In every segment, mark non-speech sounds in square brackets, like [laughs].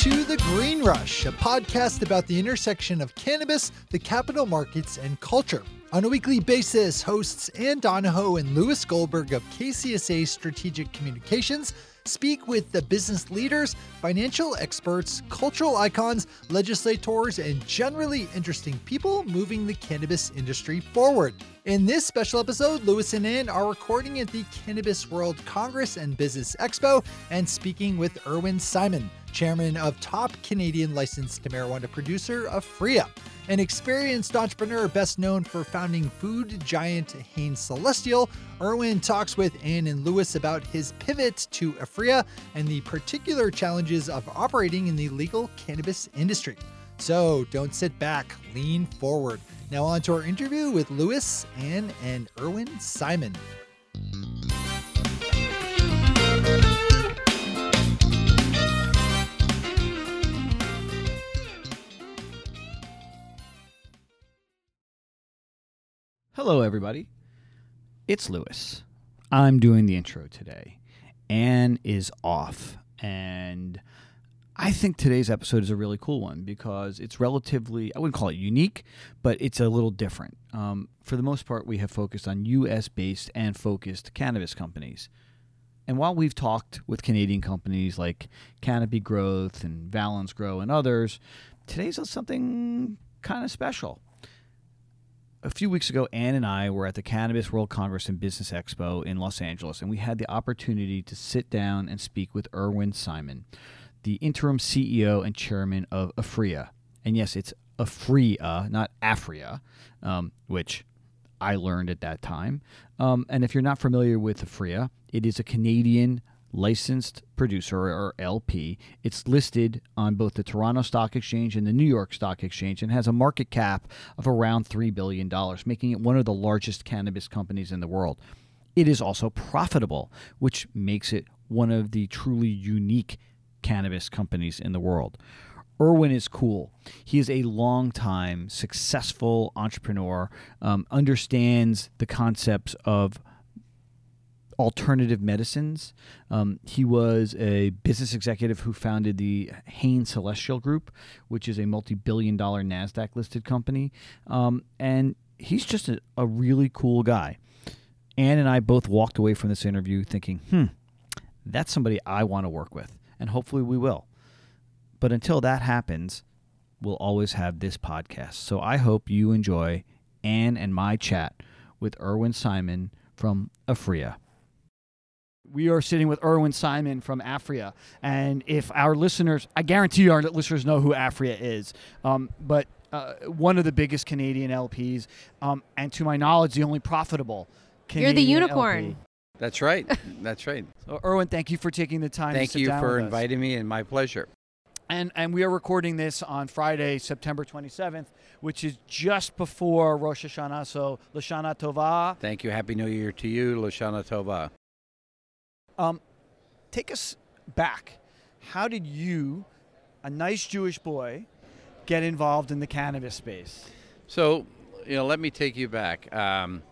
to The Green Rush, a podcast about the intersection of cannabis, the capital markets, and culture. On a weekly basis, hosts Ann Donahoe and Lewis Goldberg of KCSA Strategic Communications speak with the business leaders, financial experts, cultural icons, legislators, and generally interesting people moving the cannabis industry forward. In this special episode, Lewis and Ann are recording at the Cannabis World Congress and Business Expo and speaking with Irwin Simon, chairman of top Canadian licensed marijuana producer Aphria. An experienced entrepreneur best known for founding food giant Hain Celestial, Irwin talks with Ann and Lewis about his pivot to Aphria and the particular challenges of operating in the legal cannabis industry. So don't sit back, lean forward. Now, on to our interview with Lewis, Ann, and Irwin Simon. Hello, everybody. It's Lewis. I'm doing the intro today. Anne is off. And I think today's episode is a really cool one because it's relatively, I wouldn't call it unique, but it's a little different. Um, for the most part, we have focused on US based and focused cannabis companies. And while we've talked with Canadian companies like Canopy Growth and Valens Grow and others, today's something kind of special a few weeks ago, Ann and I were at the Cannabis World Congress and Business Expo in Los Angeles, and we had the opportunity to sit down and speak with Irwin Simon, the interim CEO and chairman of Afria. And yes, it's Afria, not Aphria, um, which I learned at that time. Um, and if you're not familiar with Afria, it is a Canadian licensed producer or LP. It's listed on both the Toronto Stock Exchange and the New York Stock Exchange and has a market cap of around $3 billion, making it one of the largest cannabis companies in the world. It is also profitable, which makes it one of the truly unique cannabis companies in the world. Irwin is cool. He is a long-time successful entrepreneur, um, understands the concepts of alternative medicines. Um, he was a business executive who founded the Hain Celestial Group, which is a multi billion dollar NASDAQ listed company. Um, and he's just a, a, really cool guy. Ann and I both walked away from this interview thinking, hmm, that's somebody I want to work with. And hopefully we will. But until that happens, we'll always have this podcast. So I hope you enjoy Ann and my chat with Irwin Simon from Aphria. We are sitting with Irwin Simon from Aphria. And if our listeners, I guarantee our listeners know who Aphria is, um, but uh, one of the biggest Canadian LPs, um, and to my knowledge, the only profitable Canadian You're the unicorn. LP. That's right. That's right. [laughs] So, Irwin, thank you for taking the time. Thank to sit you down for with us. inviting me, and my pleasure. And and we are recording this on Friday, September 27th, which is just before Rosh Hashanah. So Lashana Tova. Thank you. Happy New Year to you, Lashana Tova. Um, take us back. How did you, a nice Jewish boy, get involved in the cannabis space? So, you know, let me take you back. Um,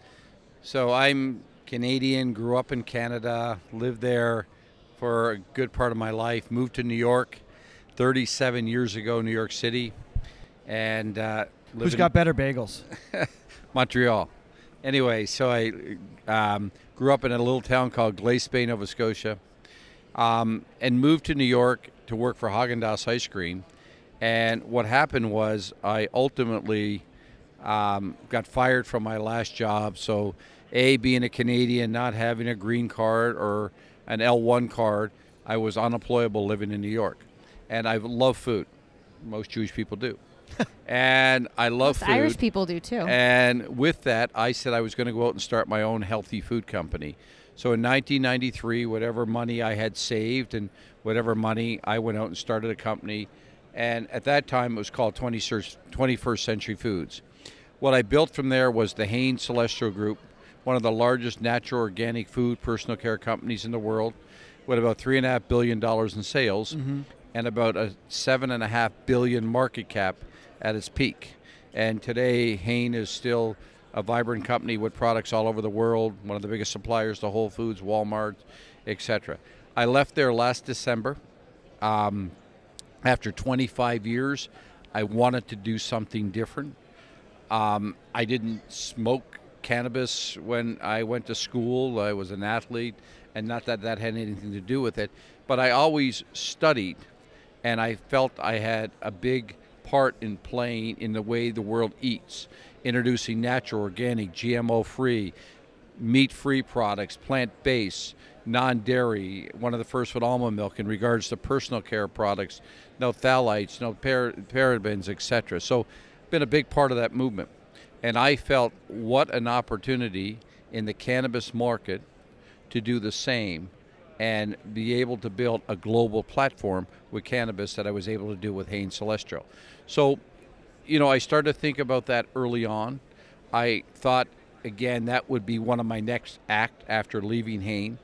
so I'm Canadian, grew up in Canada, lived there for a good part of my life, moved to New York 37 years ago, New York City, and uh, Who's got better bagels? [laughs] Montreal. Anyway, so I um, grew up in a little town called Glace Bay, Nova Scotia, um, and moved to New York to work for Haagen Dazs ice cream. And what happened was I ultimately um, got fired from my last job. So, a being a Canadian, not having a green card or an L1 card, I was unemployable living in New York. And I love food. Most Jewish people do. And I love Most food. Irish people do too. And with that, I said I was going to go out and start my own healthy food company. So in 1993, whatever money I had saved and whatever money, I went out and started a company. And at that time, it was called 21st Century Foods. What I built from there was the Hain Celestial Group, one of the largest natural organic food personal care companies in the world, with about three and a half billion dollars in sales mm-hmm. and about a seven and a half billion market cap at its peak. And today, Hain is still a vibrant company with products all over the world, one of the biggest suppliers to Whole Foods, Walmart, etc. I left there last December. Um, after 25 years, I wanted to do something different. Um, I didn't smoke cannabis when I went to school. I was an athlete, and not that that had anything to do with it, but I always studied, and I felt I had a big part in playing in the way the world eats, introducing natural, organic, GMO free, meat free products, plant based, non dairy, one of the first with almond milk in regards to personal care products, no phthalates, no par- parabens, etc. So, been a big part of that movement. And I felt what an opportunity in the cannabis market to do the same and be able to build a global platform with cannabis that I was able to do with Hain Celestial. So, you know, I started to think about that early on. I thought, again, that would be one of my next act after leaving Hain.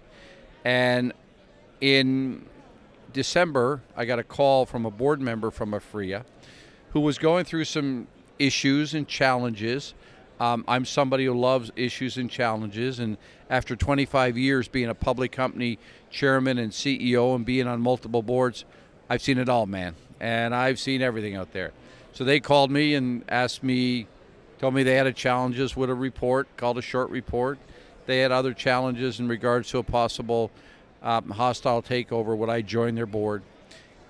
And in December, I got a call from a board member from Aphria who was going through some issues and challenges. Um, I'm somebody who loves issues and challenges, and after 25 years being a public company chairman and CEO and being on multiple boards, I've seen it all, man, and I've seen everything out there. So they called me and asked me, told me they had a challenges with a report called a short report. They had other challenges in regards to a possible um, hostile takeover. Would I join their board?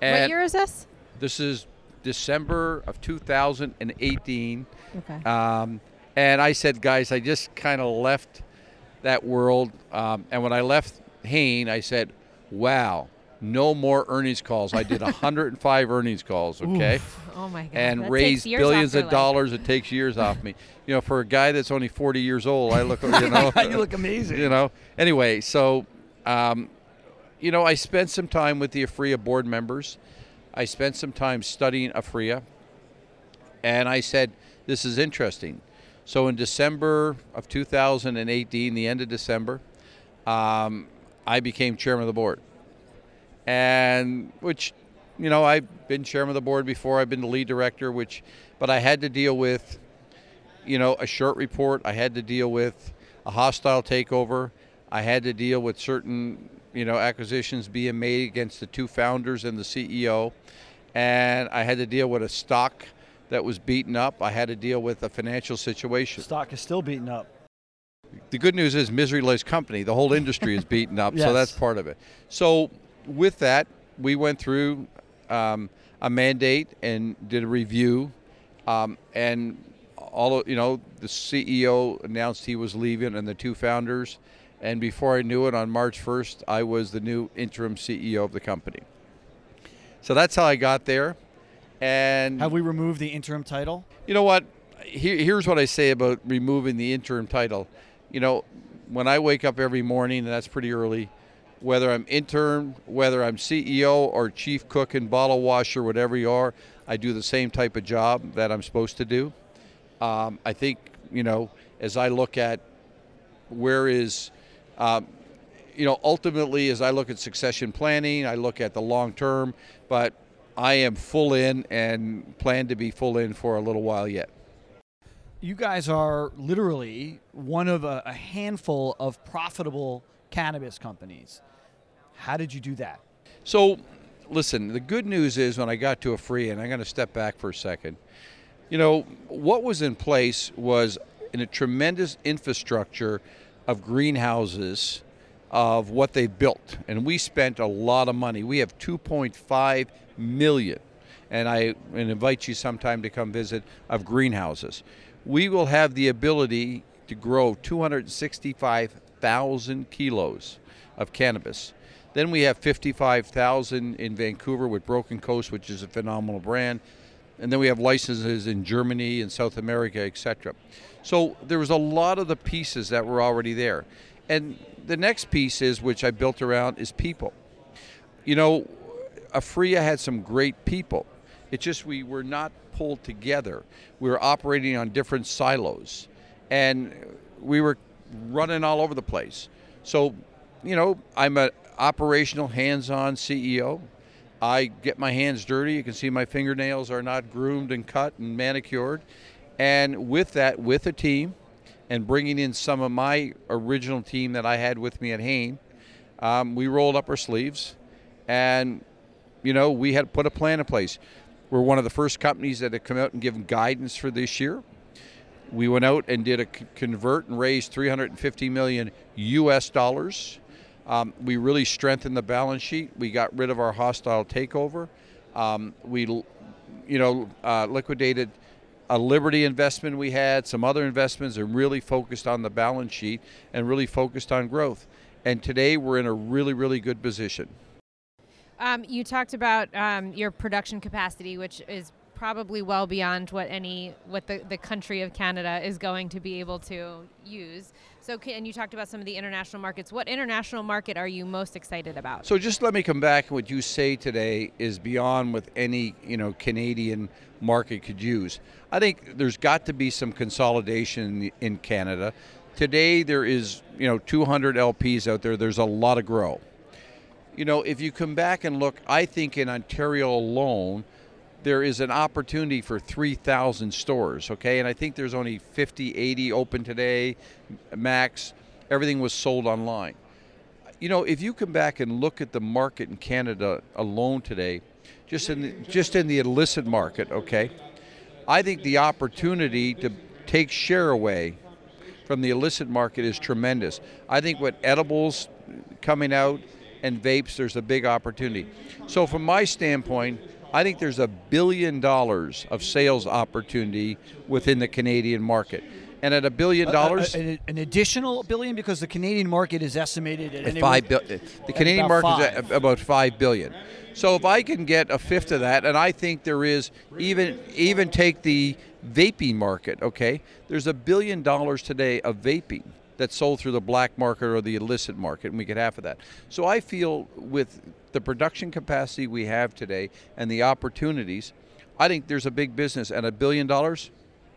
And what year is this? This is December of 2018. Okay. Um, and I said, guys, I just kind of left that world. Um, and when I left Hain, I said, wow, no more earnings calls. I did 105 [laughs] earnings calls, okay? Oof. Oh my God. And that raised billions of life. dollars. It takes years off me. You know, for a guy that's only 40 years old, I look, [laughs] you know. you look amazing. You know. Anyway, so, um, you know, I spent some time with the Aphria board members. I spent some time studying Aphria. And I said, this is interesting. So in December of 2018, the end of December, um, I became chairman of the board. And which, you know, I've been chairman of the board before. I've been the lead director, which, but I had to deal with, you know, a short report. I had to deal with a hostile takeover. I had to deal with certain, you know, acquisitions being made against the two founders and the CEO. And I had to deal with a stock that was beaten up. I had to deal with a financial situation. Stock is still beaten up. The good news is misery loves company. The whole industry is beaten up, yes. [laughs] so that's part of it. So with that, we went through um, a mandate and did a review, um, and all you know, the CEO announced he was leaving, and the two founders. And before I knew it, on March 1st, I was the new interim CEO of the company. So that's how I got there. And have we removed the interim title? You know what? Here, here's what I say about removing the interim title. You know, when I wake up every morning, and that's pretty early, whether I'm interim, whether I'm CEO or chief cook and bottle washer, whatever you are, I do the same type of job that I'm supposed to do. Um, I think, you know, as I look at where is, um, you know, ultimately as I look at succession planning, I look at the long term, but I am full in and plan to be full in for a little while yet. You guys are literally one of a, a handful of profitable cannabis companies. How did you do that? So, listen, the good news is when I got to Aphria, and I'm going to step back for a second, you know, what was in place was in a tremendous infrastructure of greenhouses of what they built. And we spent a lot of money. We have 2.5 million, and I invite you sometime to come visit, of greenhouses. We will have the ability to grow 265,000 kilos of cannabis. Then we have 55,000 in Vancouver with Broken Coast, which is a phenomenal brand. And then we have licenses in Germany and South America, etc. So there was a lot of the pieces that were already there. And the next piece is, which I built around, is people. You know, Aphria had some great people. It's just we were not pulled together. We were operating on different silos, and we were running all over the place. So, you know, I'm an operational, hands-on CEO. I get my hands dirty. You can see my fingernails are not groomed and cut and manicured. And with that, with a team, and bringing in some of my original team that I had with me at Hain, um, we rolled up our sleeves and you know, we had put a plan in place. We're one of the first companies that had come out and given guidance for this year. We went out and did a convert and raised 350 million US dollars. Um, we really strengthened the balance sheet. We got rid of our hostile takeover. Um, we, you know, uh, liquidated a Liberty investment we had, some other investments, and really focused on the balance sheet and really focused on growth. And today we're in a really, really good position. Um, you talked about um, your production capacity, which is probably well beyond what any what the, the country of Canada is going to be able to use. So, and you talked about some of the international markets. What international market are you most excited about? So, just let me come back. What you say today is beyond what any you know Canadian market could use. I think there's got to be some consolidation in Canada. Today, there is you know 200 LPs out there. There's a lot of grow. You know, if you come back and look, I think in Ontario alone there is an opportunity for 3,000 stores, okay? And I think there's only 50, 80 open today, max. Everything was sold online. You know, if you come back and look at the market in Canada alone today, just in the, just in the illicit market, okay? I think the opportunity to take share away from the illicit market is tremendous. I think what edibles coming out and vapes, there's a big opportunity. So from my standpoint, I think there's a billion dollars of sales opportunity within the Canadian market. And at a billion dollars, uh, uh, an additional billion because the Canadian market is estimated at, five billion. The Canadian market is about five billion. So if I can get a fifth of that, and I think there is even even take the vaping market. Okay, there's a billion dollars today of vaping that's sold through the black market or the illicit market, and we get half of that. So I feel with the production capacity we have today and the opportunities, I think there's a big business, and a billion dollars,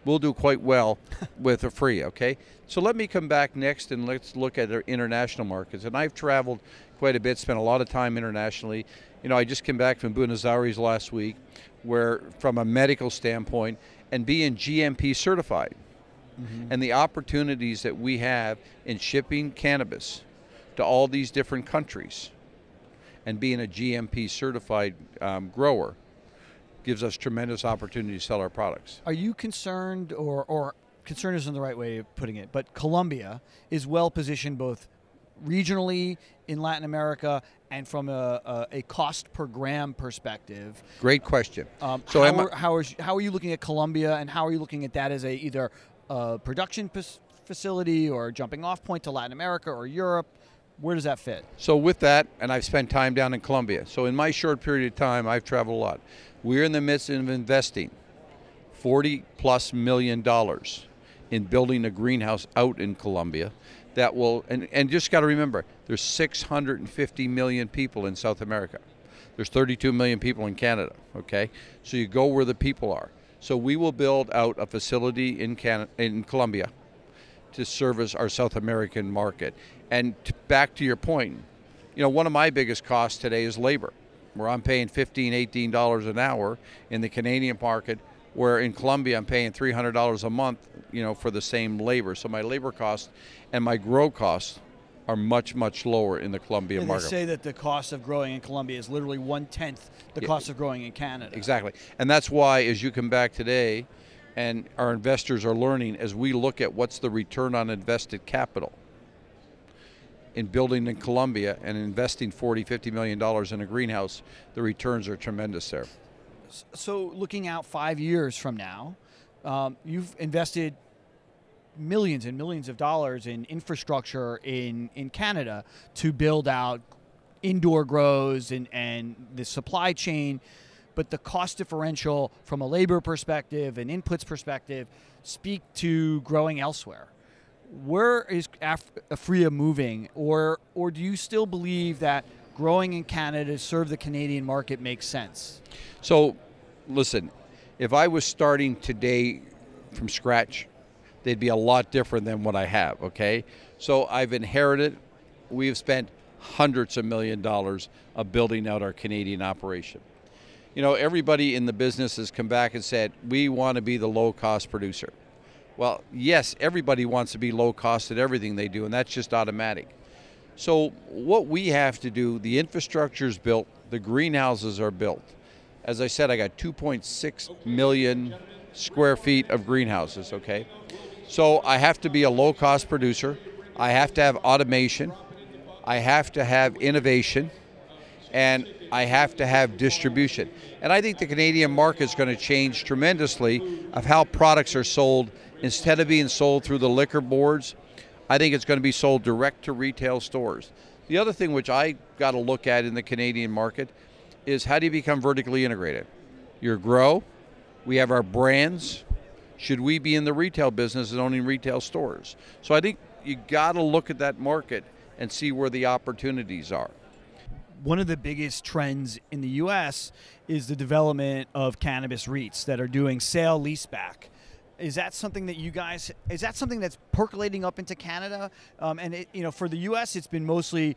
we'll do quite well [laughs] with Aphria. Okay, so let me come back next and let's look at our international markets. And I've traveled quite a bit, spent a lot of time internationally. You know, I just came back from Buenos Aires last week, where from a medical standpoint, and being GMP certified mm-hmm. and the opportunities that we have in shipping cannabis to all these different countries and being a GMP certified um, grower gives us tremendous opportunity to sell our products. Are you concerned, or, or concern isn't the right way of putting it, but Colombia is well positioned both regionally in Latin America and from a, a, a, cost per gram perspective? Great question. Um, so how are, how, are, how are you looking at Colombia and how are you looking at that as a either a production facility or jumping off point to Latin America or Europe? Where does that fit? So with that, and I've spent time down in Colombia. So in my short period of time, I've traveled a lot. We're in the midst of investing 40 plus million dollars in building a greenhouse out in Colombia that will and, and just got to remember there's 650 million people in South America. There's 32 million people in Canada, okay? So you go where the people are. So we will build out a facility in Canada, in Colombia to service our South American market. And to, back to your point, you know, one of my biggest costs today is labor, where I'm paying $15, $18 an hour in the Canadian market, where in Colombia I'm paying $300 a month, you know, for the same labor. So my labor costs and my grow costs are much much lower in the Colombian and market. They say that the cost of growing in Colombia is literally one tenth the yeah. cost of growing in Canada. Exactly, and that's why as you come back today, and our investors are learning as we look at what's the return on invested capital in building in Colombia and investing 40, 50 million dollars in a greenhouse, the returns are tremendous there. So, looking out five years from now, um, you've invested millions and millions of dollars in infrastructure in, in Canada to build out indoor grows and, and the supply chain but the cost differential from a labor perspective and inputs perspective speak to growing elsewhere. Where is Af- Aphria moving, or or do you still believe that growing in Canada to serve the Canadian market makes sense? So, listen, if I was starting today from scratch, they'd be a lot different than what I have. Okay, so I've inherited. We have spent hundreds of million dollars of building out our Canadian operation you know, everybody in the business has come back and said, we want to be the low cost producer. Well, yes, everybody wants to be low cost at everything they do, and that's just automatic. So, what we have to do, the infrastructure is built, The greenhouses are built. As I said, I got 2.6 million square feet of greenhouses, okay? So I have to be a low cost producer. I have to have automation. I have to have innovation. And I have to have distribution. And I think the Canadian market is going to change tremendously of how products are sold. Instead of being sold through the liquor boards, I think it's going to be sold direct to retail stores. The other thing which I got to look at in the Canadian market is how do you become vertically integrated? You grow, we have our brands. Should we be in the retail business and owning retail stores? So I think you got to look at that market and see where the opportunities are one of the biggest trends in the U.S. is the development of cannabis REITs that are doing sale leaseback. Is that something that you guys? Is that something that's percolating up into Canada? Um, and it, you know, for the U.S., it's been mostly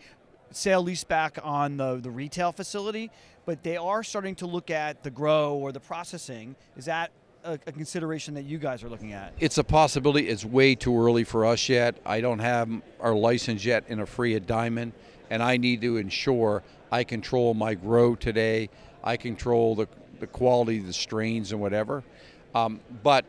sale leaseback on the the retail facility, but they are starting to look at the grow or the processing. Is that a, a, consideration that you guys are looking at? It's a possibility. It's way too early for us yet. I don't have our license yet in Aphria Diamond and I need to ensure I control my grow today. I control the, the quality of the strains and whatever. Um, but,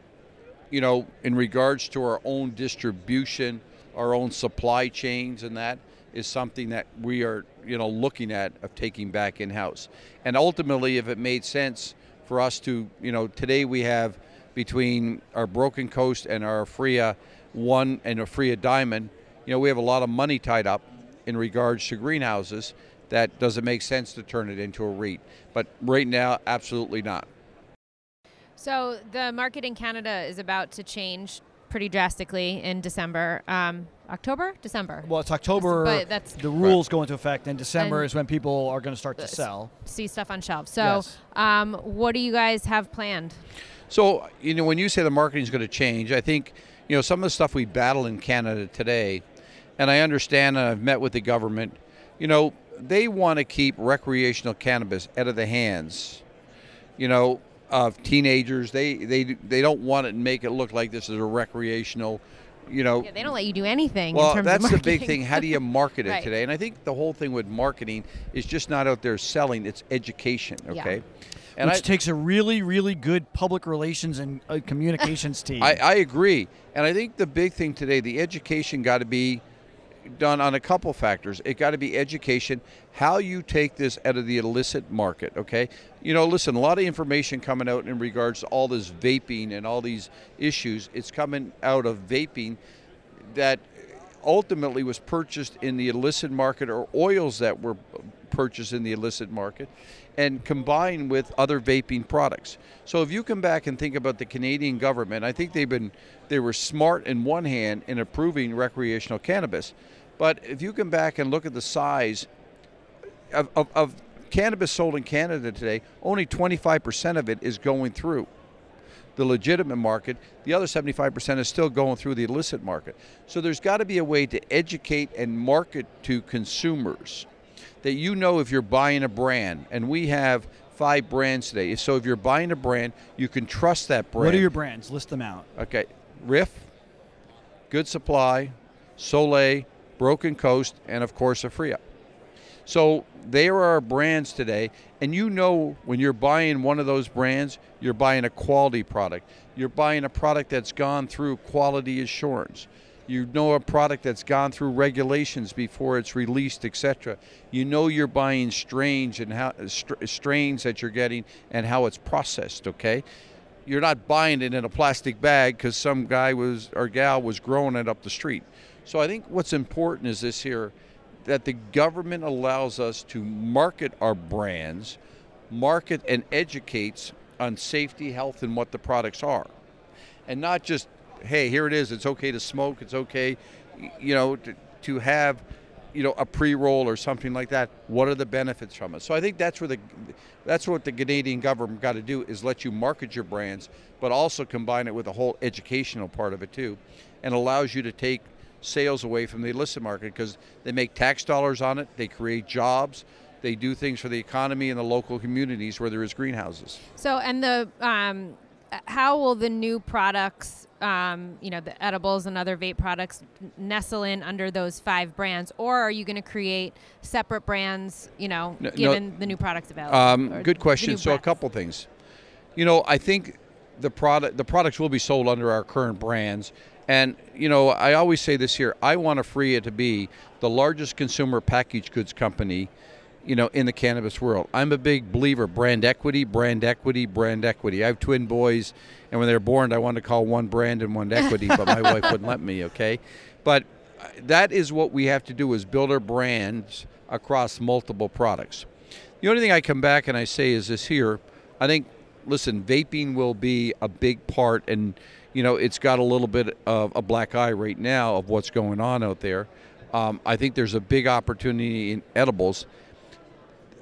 you know, in regards to our own distribution, our own supply chains and that is something that we are, you know, looking at of taking back in house. And ultimately, if it made sense for us to, you know, today we have between our Broken Coast and our Aphria One and Aphria Diamond, you know, we have a lot of money tied up in regards to greenhouses that doesn't make sense to turn it into a REIT. But right now, absolutely not. So the market in Canada is about to change pretty drastically in December. Um, October, December. Well, it's October. But that's the rules right. go into effect, and December and is when people are going to start to sell. See stuff on shelves. So, yes. um, what do you guys have planned? So, you know, when you say the marketing is going to change, I think you know some of the stuff we battle in Canada today and I understand, and I've met with the government, you know, they want to keep recreational cannabis out of the hands, you know, of teenagers. They they they don't want it and make it look like this is a recreational, you know. Yeah, they don't let you do anything. Well, that's the big thing. How do you [laughs] market it right. today? And I think the whole thing with marketing is just not out there selling; it's education. Okay. Yeah. And Which I, takes a really, really good public relations and uh, communications [laughs] team. I, I agree, and I think the big thing today, the education got to be done on a couple factors. It got to be education, how you take this out of the illicit market, okay? You know, listen, a lot of information coming out in regards to all this vaping and all these issues. It's coming out of vaping that ultimately was purchased in the illicit market or oils that were purchased in the illicit market and combined with other vaping products. So if you come back and think about the Canadian government, I think they've been they were smart in one hand in approving recreational cannabis. But if you come back and look at the size of, of, of cannabis sold in Canada today, only 25% of it is going through the legitimate market. The other 75% is still going through the illicit market. So there's got to be a way to educate and market to consumers that you know if you're buying a brand, and we have five brands today. So if you're buying a brand, you can trust that brand. What are your brands? List them out. Okay, Riff, Good Supply, Solei, Broken Coast, and of course Aphria. So there are our brands today, and you know when you're buying one of those brands, you're buying a quality product. You're buying a product that's gone through quality assurance. You know a product that's gone through regulations before it's released, etc. You know you're buying strange and how strains that you're getting and how it's processed. Okay, you're not buying it in a plastic bag because some guy was or gal was growing it up the street. So I think what's important is this here that the government allows us to market our brands, market and educates on safety, health, and what the products are, and not just hey, here it is. It's okay to smoke. It's okay, you know, to, to have, you know, a pre-roll or something like that. What are the benefits from it? So I think that's where the, that's what the Canadian government got to do is let you market your brands, but also combine it with a whole educational part of it too, and allows you to take sales away from the illicit market because they make tax dollars on it. They create jobs they do things for the economy and the local communities where there is greenhouses. So, and the um, uh, how will the new products, um, you know, the edibles and other vape products, nestle in under those five brands, or are you going to create separate brands? You know, No- no- given the new products available. Um, good question. So a couple things. You know, I think the product the products will be sold under our current brands. And you know, I always say this here. I want Aphria to be the largest consumer packaged goods company, you know, in the cannabis world. I'm a big believer brand equity, brand equity, brand equity. I have twin boys, and when they were born, I wanted to call one brand and one equity, but my wife wouldn't let me. Okay, but uh, that is what we have to do: is build our brands across multiple products. The only thing I come back and I say is this here. I think, listen, vaping will be a big part, and you know, it's got a little bit of a black eye right now of what's going on out there. Um, I think there's a big opportunity in edibles,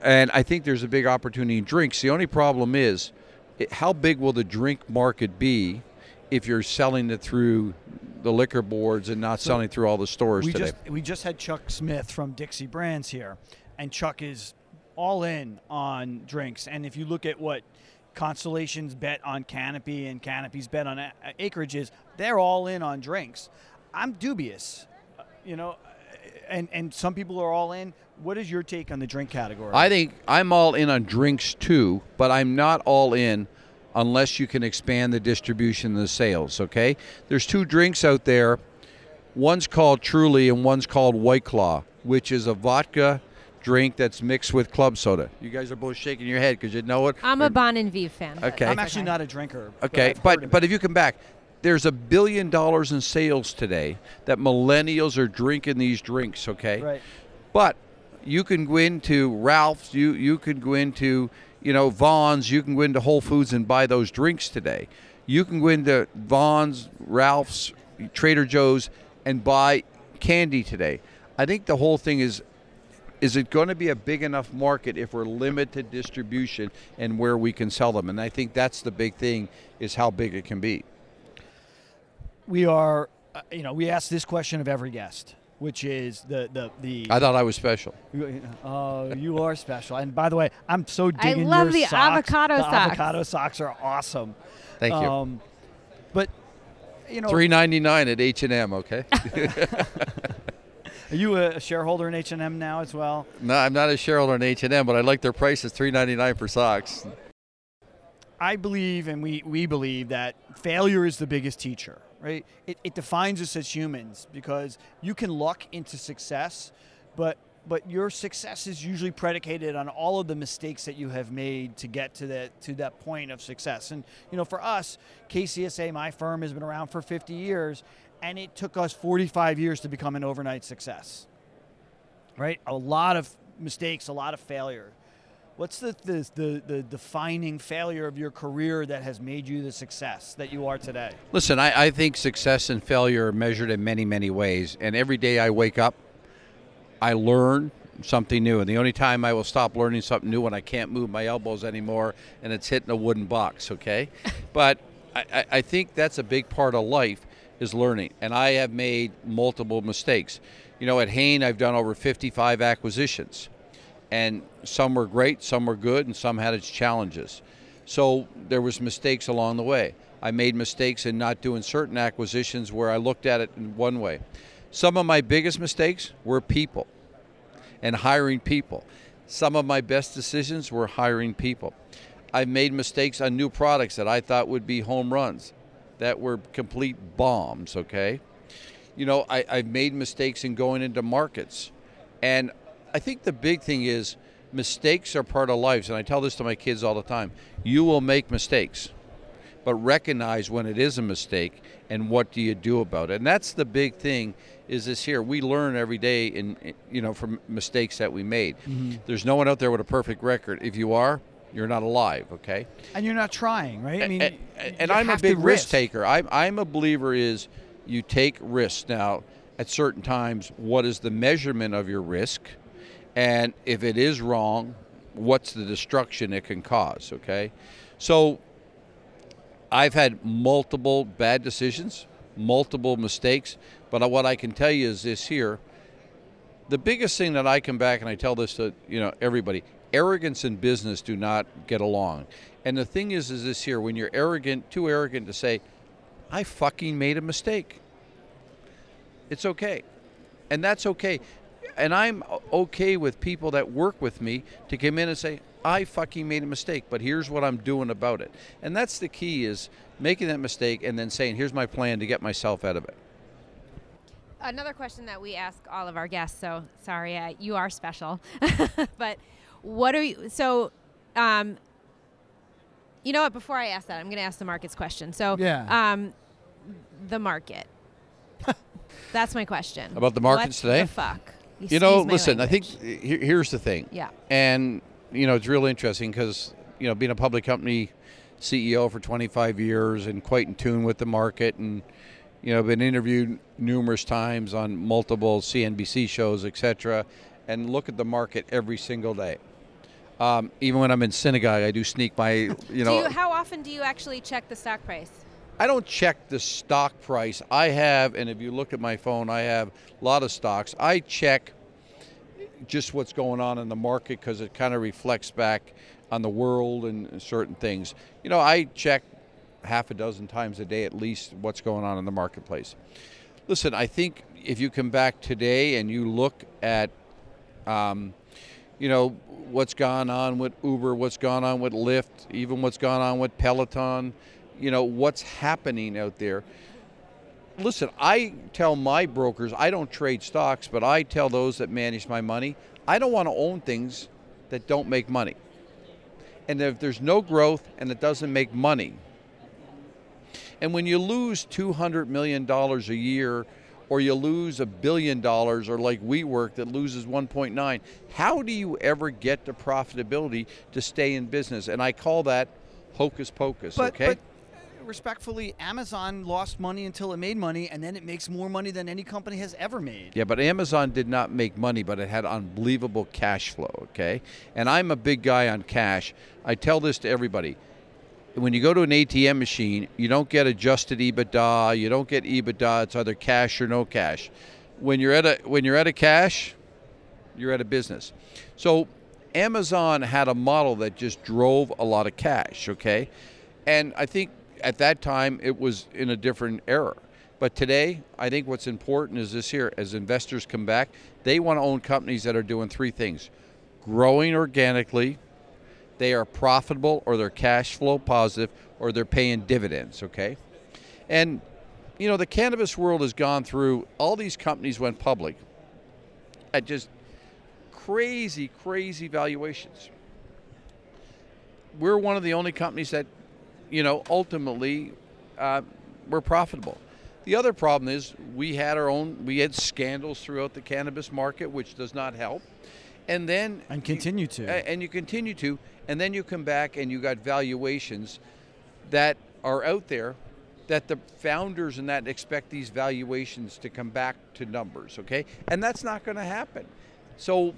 and I think there's a big opportunity in drinks. The only problem is, how big will the drink market be if you're selling it through the liquor boards and not selling through all the stores we today? just we just had Chuck Smith from Dixie Brands here, and Chuck is all in on drinks. And if you look at what Constellation's bet on Canopy and Canopy's bet on a- acreages, they're all in on drinks. I'm dubious, uh, you know, and and some people are all in. What is your take on the drink category? I think I'm all in on drinks too, but I'm not all in unless you can expand the distribution and the sales, okay? There's two drinks out there. One's called Truly and one's called White Claw, which is a vodka drink that's mixed with club soda. You guys are both shaking your head because you know it. I'm a Bon and Viv fan. Okay. I'm it's actually not a drinker. Okay, I've but but if you come back, there's a billion dollars in sales today that millennials are drinking these drinks, okay? right. But you can go into Ralph's, you you can go into you know Vons, you can go into Whole Foods and buy those drinks today. You can go into Vons, Ralph's, Trader Joe's, and buy candy today. I think the whole thing is. Is it going to be a big enough market if we're limited distribution and where we can sell them? And I think that's the big thing is how big it can be. we are, uh, you know, we ask this question of every guest, which is the the the. I thought I was special. Oh, you are special. And by the way, I'm so digging I love your the socks. avocado the socks. avocado socks are awesome. Thank you. Um, but you know, Three ninety nine at H and M. Okay. [laughs] [laughs] are you a shareholder in H and M now as well? no, I'm not a shareholder in H and M, but I like their prices. Three ninety nine for socks. I believe, and we, we believe that failure is the biggest teacher, right? It, it defines us as humans because you can luck into success, but but your success is usually predicated on all of the mistakes that you have made to get to that to that point of success. And you know, for us, KCSA, my firm, has been around for 50 years, and it took us 45 years to become an overnight success. Right? A lot of mistakes, a lot of failure. What's the, the, the, the defining failure of your career that has made you the success that you are today? Listen, I, I think success and failure are measured in many, many ways. And every day I wake up, I learn something new. And the only time I will stop learning something new when I can't move my elbows anymore and it's hitting a wooden box, okay? [laughs] but I, I- I think that's a big part of life is learning. And I have made multiple mistakes. You know, at Hain, I've done over 55 acquisitions. And some were great, some were good, and some had its challenges. So there was mistakes along the way. I made mistakes in not doing certain acquisitions where I looked at it in one way. Some of my biggest mistakes were people and hiring people. Some of my best decisions were hiring people. I've made mistakes on new products that I thought would be home runs that were complete bombs, okay? You know, I, I've made mistakes in going into markets. And I think the big thing is mistakes are part of life. And I tell this to my kids all the time you will make mistakes, but recognize when it is a mistake and what do you do about it. And that's the big thing is this here. We learn every day in you know from mistakes that we made. Mm-hmm. There's no one out there with a perfect record. If you are, you're not alive, okay? And you're not trying, right? I mean, and, you and I'm a big risk risk. taker. I'm, I'm a believer is you take risks. Now, at certain times, what is the measurement of your risk? And if it is wrong, what's the destruction it can cause, okay? So I've had multiple bad decisions, multiple mistakes, but what I can tell you is this here, the biggest thing that I come back and I tell this to, you know, everybody, arrogance and business do not get along. And the thing is, is this here when you're arrogant, too arrogant to say, I fucking made a mistake. It's okay. And that's okay. And I'm okay with people that work with me to come in and say, I fucking made a mistake, but here's what I'm doing about it. And that's the key is making that mistake and then saying, here's my plan to get myself out of it. Another question that we ask all of our guests. So sorry, uh, you are special, [laughs] but what are you? So, um, you know what? Before I ask that, I'm going to ask the markets question. So, Yeah. um, the market. [laughs] That's my question About the markets today? What today? The fuck. You know, Excuse my listen, I think here, here's the thing. Yeah. And, you know, it's real interesting because, you know, being a public company CEO for 25 years and quite in tune with the market and, you know, been interviewed numerous times on multiple CNBC shows, et cetera, and look at the market every single day. Um, even when I'm in synagogue, I do sneak my, [laughs] you Do know, you, how often do you actually check the stock price? I don't check the stock price. I have, and if you look at my phone, I have a lot of stocks. I check just what's going on in the market because it kind of reflects back on the world and certain things. You know, I check half a dozen times a day at least what's going on in the marketplace. Listen, I think if you come back today and you look at, um, you know, what's gone on with Uber, what's gone on with Lyft, even what's gone on with Peloton, you know, what's happening out there. Listen, I tell my brokers, I don't trade stocks, but I tell those that manage my money, I don't want to own things that don't make money. And if there's no growth and it doesn't make money, and when you lose $200 million a year or you lose a billion dollars or like WeWork that loses 1.9, how do you ever get to profitability to stay in business? And I call that hocus pocus, But, okay? but respectfully, Amazon lost money until it made money, and then it makes more money than any company has ever made. Yeah, but Amazon did not make money, but it had unbelievable cash flow, okay? And I'm a big guy on cash. I tell this to everybody. When you go to an ATM machine, you don't get adjusted EBITDA, you don't get EBITDA, it's either cash or no cash. When you're at a when you're at a cash, you're at a business. So Amazon had a model that just drove a lot of cash, okay? And I think at that time it was in a different era. But today, I think what's important is this here as investors come back, they want to own companies that are doing three things growing organically, they are profitable or they're cash flow positive or they're paying dividends, okay? And you know, the cannabis world has gone through all these companies went public at just crazy, crazy valuations. We're one of the only companies that, you know, ultimately uh, were profitable. The other problem is we had our own, we had scandals throughout the cannabis market, which does not help. And then And continue to. and you continue to, and then you come back and you got valuations that are out there that the founders and that expect these valuations to come back to numbers, okay? And that's not going to happen. So,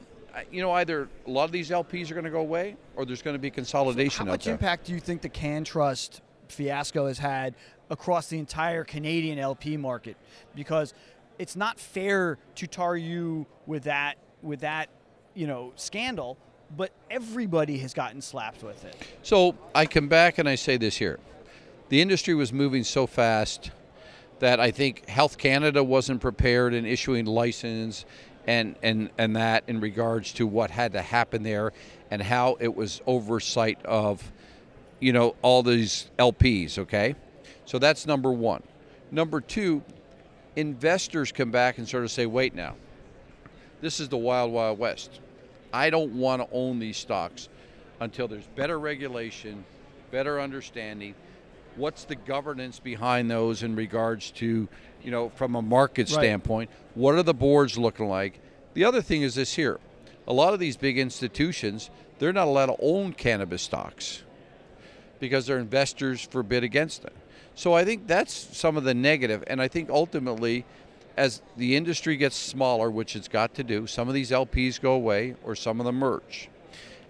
you know, either a lot of these LPs are going to go away, or there's going to be consolidation How out much there. impact do you think the CannTrust fiasco has had across the entire Canadian LP market? Because it's not fair to tar you with that with that you know scandal, but everybody has gotten slapped with it. So I come back and I say this here. The industry was moving so fast that I think Health Canada wasn't prepared in issuing license and, and, and that in regards to what had to happen there and how it was oversight of, you know, all these LPs, okay? So that's number one. Number two, investors come back and sort of say, wait now, this is the wild, wild west. I don't want to own these stocks until there's better regulation, better understanding. What's the governance behind those in regards to, you know, from a market Right. standpoint? What are the boards looking like? The other thing is this here a lot of these big institutions, they're not allowed to own cannabis stocks because their investors forbid against it. So I think that's some of the negative. negative, and I think ultimately, as the industry gets smaller, which it's got to do, some of these LPs go away or some of them merge.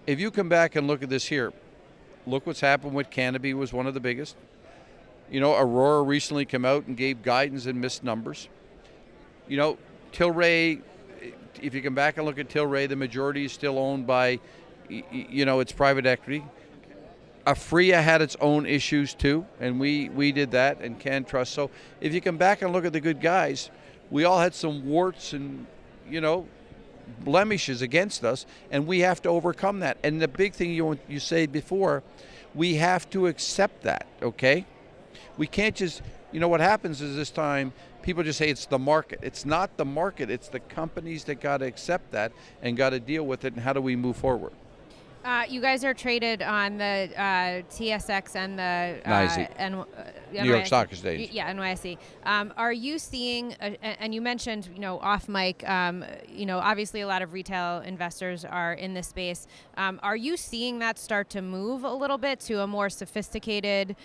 If you come back and look at this here, look what's happened with Canopy was one of the biggest. You know, Aurora recently came out and gave guidance and missed numbers. You know, Tilray, if you come back and look at Tilray, the majority is still owned by you know, it's private equity. Aphria had its own issues too, and we we did that and CannTrust. So if you come back and look at the good guys, we all had some warts and you know blemishes against us, and we have to overcome that. And the big thing you you said before, we have to accept that. Okay, we can't just you know what happens is this time people just say it's the market. It's not the market. It's the companies that got to accept that and got to deal with it. And how do we move forward? Uh, you guys are traded on the uh, TSX and the uh, NYSE. Uh, New York Stock Exchange. Yeah, NYSE. Um, are you seeing? A- and you mentioned, you know, off mic. Um, you know, obviously a lot of retail investors are in this space. Um, are you seeing that start to move a little bit to a more sophisticated?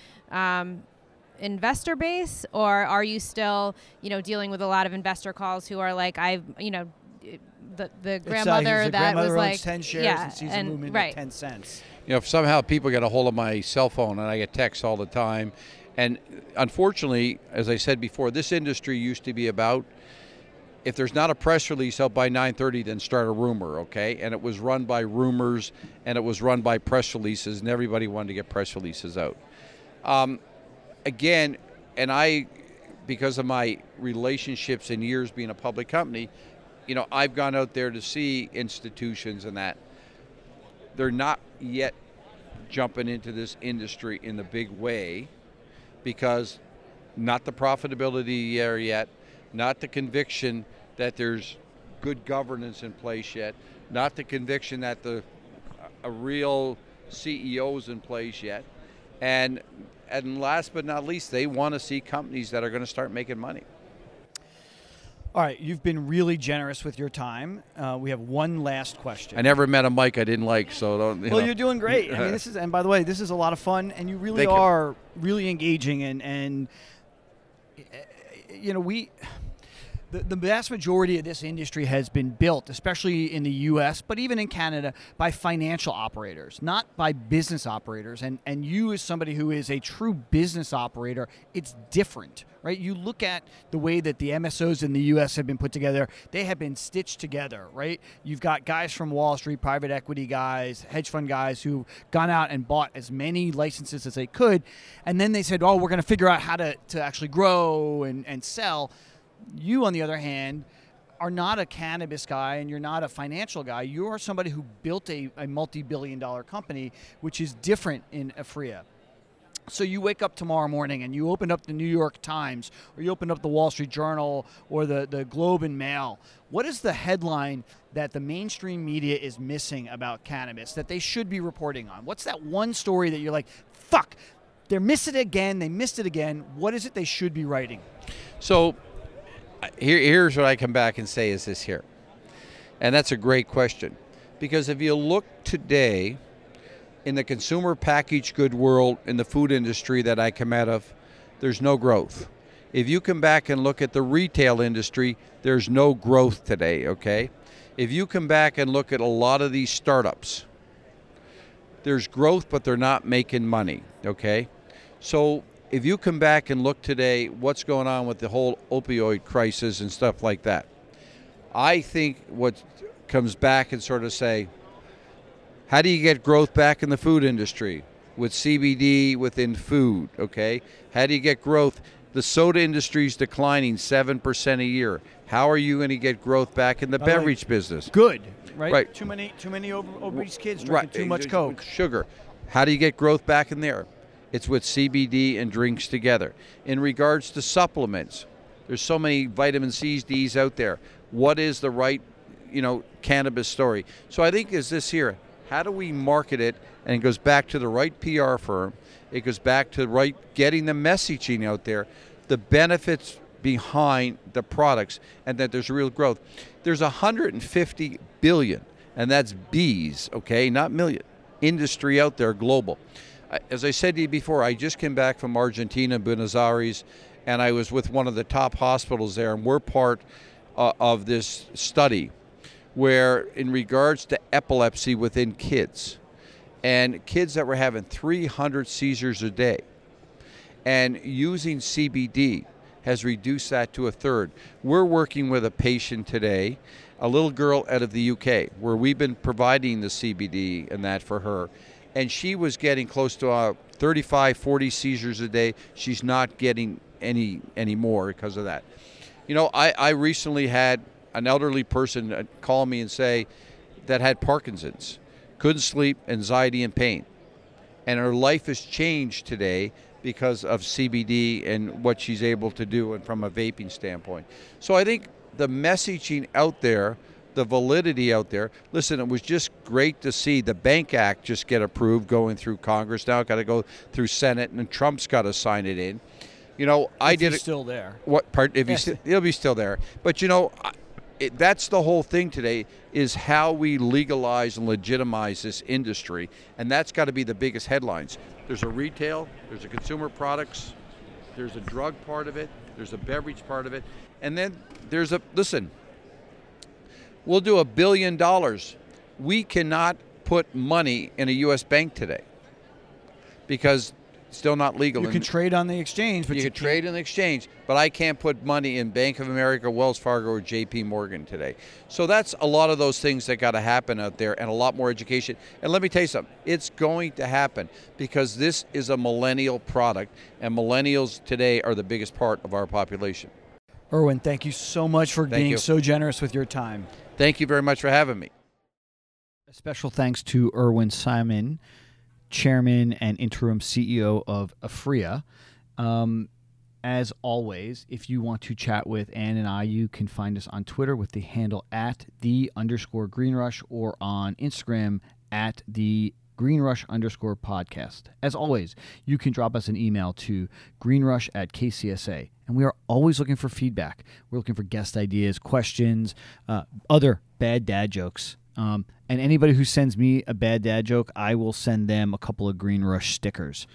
Investor base or are you still you know dealing with a lot of investor calls who are like i've you know the the It's, uh, grandmother that grandmother was owns like 10 shares yeah and sees and, a movement right of 10 cents. you know, if somehow people get a hold of my cell phone and I get texts all the time. And unfortunately, as I said before, this industry used to be about if there's not a press release out by 9:30, then start a rumor, okay? And it was run by rumors, and it was run by press releases, and everybody wanted to get press releases out. Um, again, and I, because of my relationships and years being a public company, you know, I've gone out there to see institutions and that. They're not yet jumping into this industry in the big way because not the profitability there yet, not the conviction that there's good governance in place yet, not the conviction that the a real CEO's in place yet, and and last but not least, they want to see companies that are going to start making money. All right, you've been really generous with your time. Uh, we have one last question. I never met a Mike I didn't like, so don't. You well, know. you're doing great. I mean, this [laughs] is, and by the way, this is a lot of fun, and you really Thank you. are really engaging, and and you know we. The, the vast majority of this industry has been built, especially in the U.S., but even in Canada, by financial operators, not by business operators. And and you, as somebody who is a true business operator, it's different, right? You look at the way that the MSOs in the U.S. have been put together; they have been stitched together, right? You've got guys from Wall Street, private equity guys, hedge fund guys who've gone out and bought as many licenses as they could, and then they said, "Oh, we're going to figure out how to to actually grow and and sell." You, on the other hand, are not a cannabis guy and you're not a financial guy. You are somebody who built a, a multi billion dollar company, which is different in Aphria. So you wake up tomorrow morning and you open up the New York Times or you open up the Wall Street Journal or the, the Globe and Mail. What is the headline that the mainstream media is missing about cannabis that they should be reporting on? What's that one story that you're like, fuck, they missed it again, they missed it again. What is it they should be writing? So here, here's what I come back and say is this here. And that's a great question. Because if you look today in the consumer packaged good world in the food industry that I come out of, there's no growth. If you come back and look at the retail industry, there's no growth today, okay? If you come back and look at a lot of these startups, there's growth, but they're not making money, okay? So if you come back and look today, what's going on with the whole opioid crisis and stuff like that, I think what comes back and sort of say, how do you get growth back in the food industry with CBD within food? Okay, how do you get growth? The soda industry is declining seven percent a year. How are you going to get growth back in the By the way, beverage business? Good, right? Right. Too many, too many obese kids drinking too much Coke. Sugar. How do you get growth back in there? It's with CBD and drinks together. In regards to supplements, there's so many vitamin C's, D's out there. What is the right, you know, cannabis story? So I think is this here. How do we market it? And it goes back to the right PR firm. It goes back to right getting the messaging out there, the benefits behind the products, and that there's real growth. There's 150 billion, and that's bees, okay, not million, industry out there global. As I said to you before, I just came back from Argentina, Buenos Aires, and I was with one of the top hospitals there, and we're part uh, of this study where, in regards to epilepsy within kids, and kids that were having 300 seizures a day, and using CBD has reduced that to a third. We're working with a patient today a little girl out of the UK where we've been providing the CBD and that for her. And she was getting close to uh, 35, 40 seizures a day. She's not getting any anymore because of that. You know, I, I recently had an elderly person uh, call me and say that had Parkinson's, couldn't sleep, anxiety, and pain. And her life has changed today because of CBD and what she's able to do and from a vaping standpoint. So I think the messaging out there, the validity out there. Listen, it was just great to see the Bank Act just get approved going through Congress. Now it got to go through Senate, and Trump's got to sign it in. You know, I If did it. still there. What part? If Yes. he's sti- he'll be still there. But you know, it, that's the whole thing today is how we legalize and legitimize this industry, and that's got to be the biggest headlines. There's a retail, there's a consumer products, there's a drug part of it, there's a beverage part of it, and then there's a listen. We'll do a billion dollars. We cannot put money in a U.S. bank today because it's still not legal. You can trade on the exchange, but you you, can trade in the exchange, but I can't put money in Bank of America, Wells Fargo, or J.P. Morgan today. So that's a lot of those things that got to happen out there, and a lot more education. And let me tell you something: it's going to happen because this is a millennial product, and millennials today are the biggest part of our population. Irwin, thank you so much for Thank being you. so generous with your time. Thank you very much for having me. A special thanks to Irwin Simon, Chairman and Interim CEO of Aphria. Um, as always, if you want to chat with Ann and I, you can find us on Twitter with the handle at the underscore Green Rush or on Instagram at the Green Rush underscore podcast. As always, you can drop us an email to greenrush at KCSA. And we are always looking for feedback. We're looking for guest ideas, questions, uh, other bad dad jokes. Um, and anybody who sends me a bad dad joke, I will send them a couple of Green Rush stickers.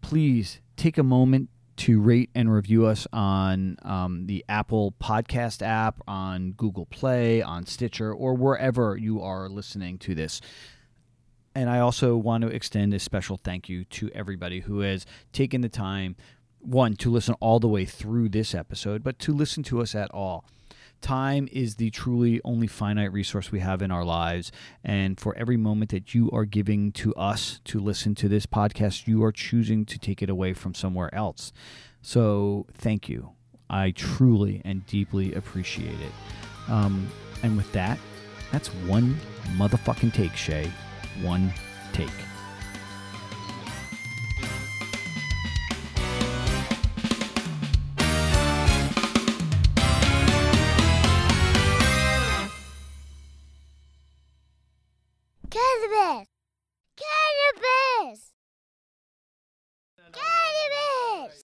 Please take a moment to rate and review us on um, the Apple Podcast app, on Google Play, on Stitcher, or wherever you are listening to this. And I also want to extend a special thank you to everybody who has taken the time, one, to listen all the way through this episode, but to listen to us at all. Time is the truly only finite resource we have in our lives. And for every moment that you are giving to us to listen to this podcast, you are choosing to take it away from somewhere else. So thank you. I truly and deeply appreciate it. Um, and with that, that's one motherfucking take, Shay. One take.